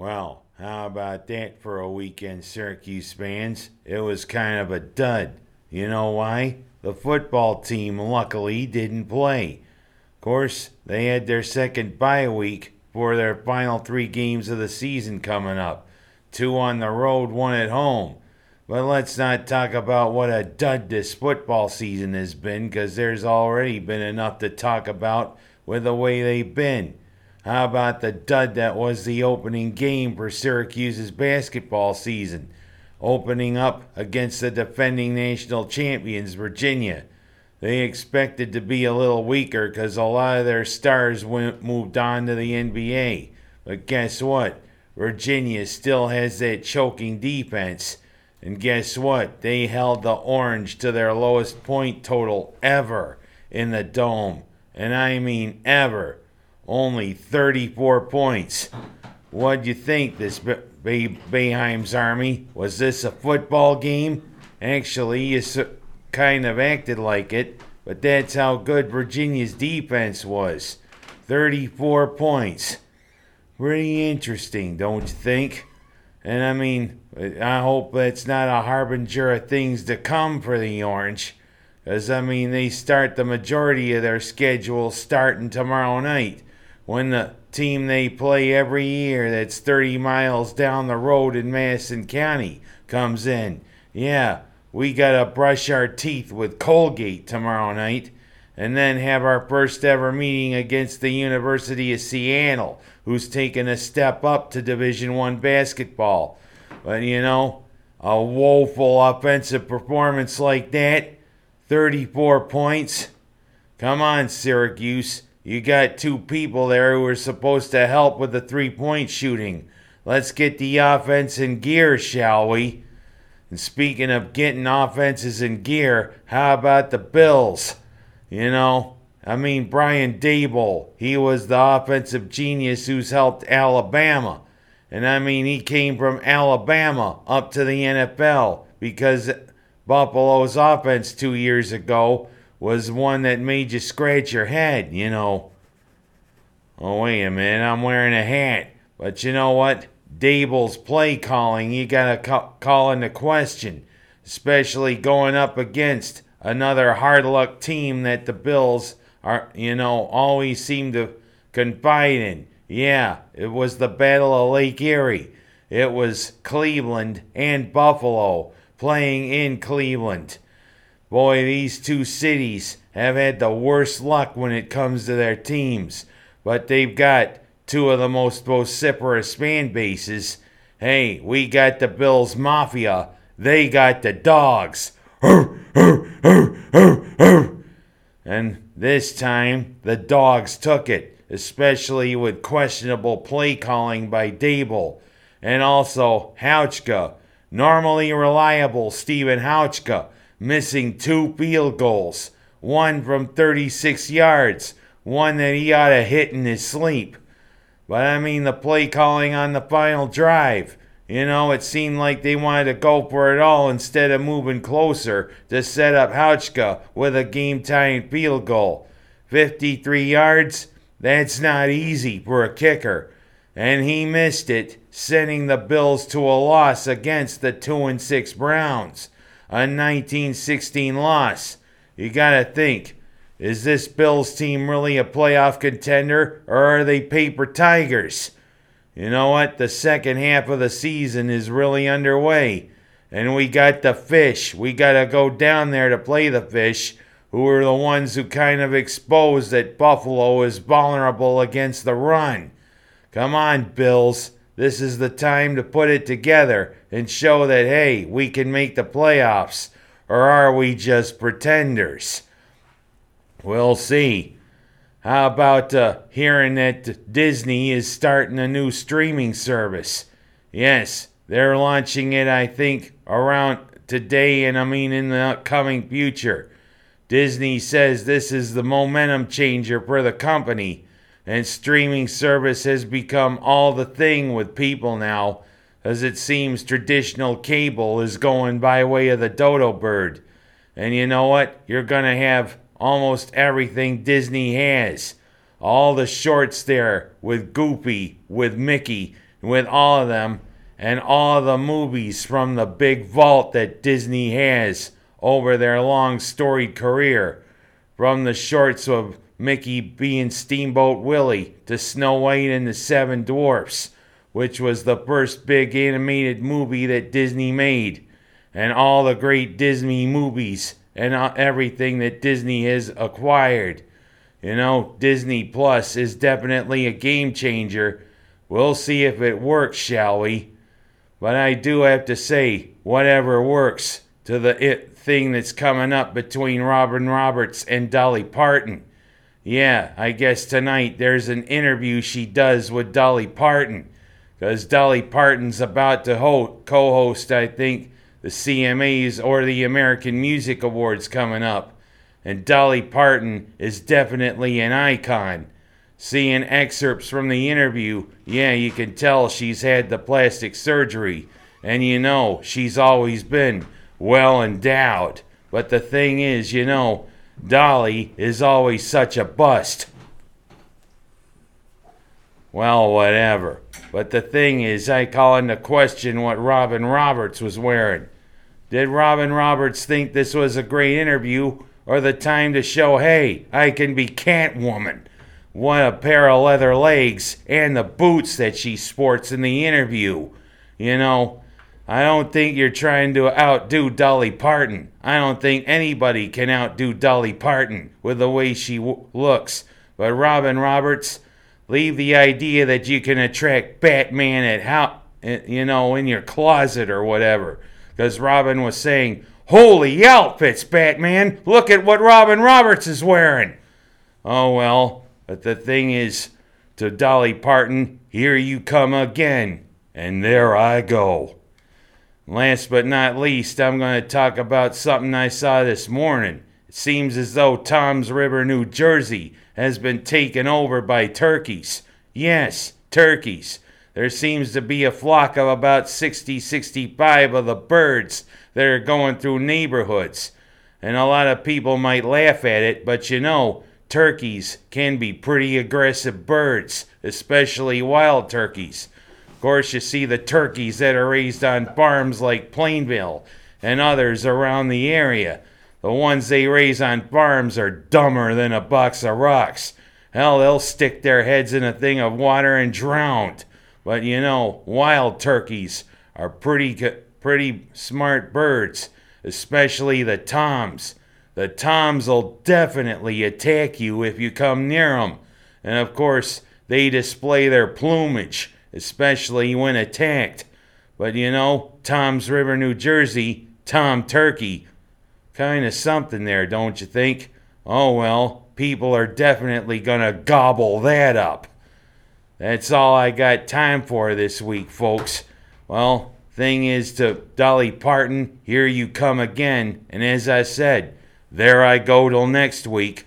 Well, how about that for a weekend, Syracuse fans? It was kind of a dud. You know why? The football team luckily didn't play. Of course, they had their second bye week for their final three games of the season coming up two on the road, one at home. But let's not talk about what a dud this football season has been, because there's already been enough to talk about with the way they've been. How about the dud that was the opening game for Syracuse's basketball season? Opening up against the defending national champions, Virginia. They expected to be a little weaker because a lot of their stars went, moved on to the NBA. But guess what? Virginia still has that choking defense. And guess what? They held the Orange to their lowest point total ever in the Dome. And I mean ever. Only 34 points. What'd you think, this Be- Be- Boeheim's Army? Was this a football game? Actually, you s- kind of acted like it, but that's how good Virginia's defense was. 34 points. Pretty interesting, don't you think? And I mean, I hope that's not a harbinger of things to come for the Orange. Because, I mean, they start the majority of their schedule starting tomorrow night when the team they play every year that's 30 miles down the road in Madison County comes in. Yeah, we gotta brush our teeth with Colgate tomorrow night and then have our first ever meeting against the University of Seattle, who's taken a step up to Division 1 basketball. But you know, a woeful offensive performance like that, 34 points. Come on, Syracuse. You got two people there who are supposed to help with the three point shooting. Let's get the offense in gear, shall we? And speaking of getting offenses in gear, how about the Bills? You know, I mean, Brian Daboll, he was the offensive genius who's helped Alabama. And I mean, he came from Alabama up to the NFL because Buffalo's offense two years ago was one that made you scratch your head, you know. Oh, wait a minute, I'm wearing a hat. But you know what? Daboll's play calling, you gotta ca- call into question, especially going up against another hard luck team that the Bills are, you know, always seem to confide in. Yeah, it was the Battle of Lake Erie. It was Cleveland and Buffalo playing in Cleveland. Boy, these two cities have had the worst luck when it comes to their teams, but they've got two of the most vociferous fan bases. Hey, we got the Bills Mafia, they got the dogs. And this time, the dogs took it, especially with questionable play calling by Daboll. And also Hauschka, normally reliable Stephen Hauschka, missing two field goals, one from 36 yards, one that he ought to hit in his sleep. But I mean, the play calling on the final drive. You know, it seemed like they wanted to go for it all instead of moving closer to set up Hauschka with a game tying field goal. 53 yards? That's not easy for a kicker. And he missed it, sending the Bills to a loss against the 2 and 6 Browns. A 1916 loss. You gotta think, is this Bills team really a playoff contender or are they paper tigers? You know what? The second half of the season is really underway. And we got the fish. We got to go down there to play the fish, who are the ones who kind of exposed that Buffalo is vulnerable against the run. Come on, Bills. This is the time to put it together and show that, hey, we can make the playoffs. Or are we just pretenders? We'll see. How about uh, hearing that Disney is starting a new streaming service? Yes, they're launching it, I think, around today and I mean in the upcoming future. Disney says this is the momentum changer for the company, and streaming service has become all the thing with people now, as it seems traditional cable is going by way of the dodo bird. And you know what? You're gonna have almost everything Disney has. All the shorts there with Goofy, with Mickey, with all of them and all the movies from the big vault that Disney has over their long storied career. From the shorts of Mickey being Steamboat Willie to Snow White and the Seven Dwarfs, which was the first big animated movie that Disney made, and all the great Disney movies and uh, everything that Disney has acquired. You know, Disney Plus is definitely a game changer. We'll see if it works, shall we? But I do have to say, whatever works to the it thing that's coming up between Robin Roberts and Dolly Parton. Yeah, I guess tonight there's an interview she does with Dolly Parton. Because Dolly Parton's about to ho- co host, I think, the CMAs or the American Music Awards coming up. And Dolly Parton is definitely an icon. Seeing excerpts from the interview, yeah, you can tell she's had the plastic surgery. And you know, she's always been well endowed. But the thing is, you know, Dolly is always such a bust. Well, whatever. But the thing is, I call into question what Robin Roberts was wearing. Did Robin Roberts think this was a great interview or the time to show, hey, I can be Catwoman? What a pair of leather legs and the boots that she sports in the interview. You know, I don't think you're trying to outdo Dolly Parton. I don't think anybody can outdo Dolly Parton with the way she w- looks. But Robin Roberts, leave the idea that you can attract Batman at how eh, you know in your closet or whatever. Because Robin was saying, "Holy outfits, Batman! Look at what Robin Roberts is wearing." Oh well, but the thing is, to Dolly Parton, here you come again, and there I go. Last but not least, I'm going to talk about something I saw this morning. It seems as though Tom's River, New Jersey, has been taken over by turkeys. Yes, turkeys. There seems to be a flock of about 60 65 of the birds that are going through neighborhoods. And a lot of people might laugh at it, but you know, turkeys can be pretty aggressive birds, especially wild turkeys. Of course, you see the turkeys that are raised on farms like Plainville and others around the area. The ones they raise on farms are dumber than a box of rocks. Hell, they'll stick their heads in a thing of water and drown. But you know, wild turkeys are pretty pretty smart birds, especially the toms. The toms will definitely attack you if you come near them. And of course, they display their plumage especially when attacked. But you know, Tom's River, New Jersey, Tom Turkey. Kind of something there, don't you think? Oh well, people are definitely gonna gobble that up. That's all I got time for this week, folks. Well, thing is to Dolly Parton, here you come again, and as I said, there I go till next week.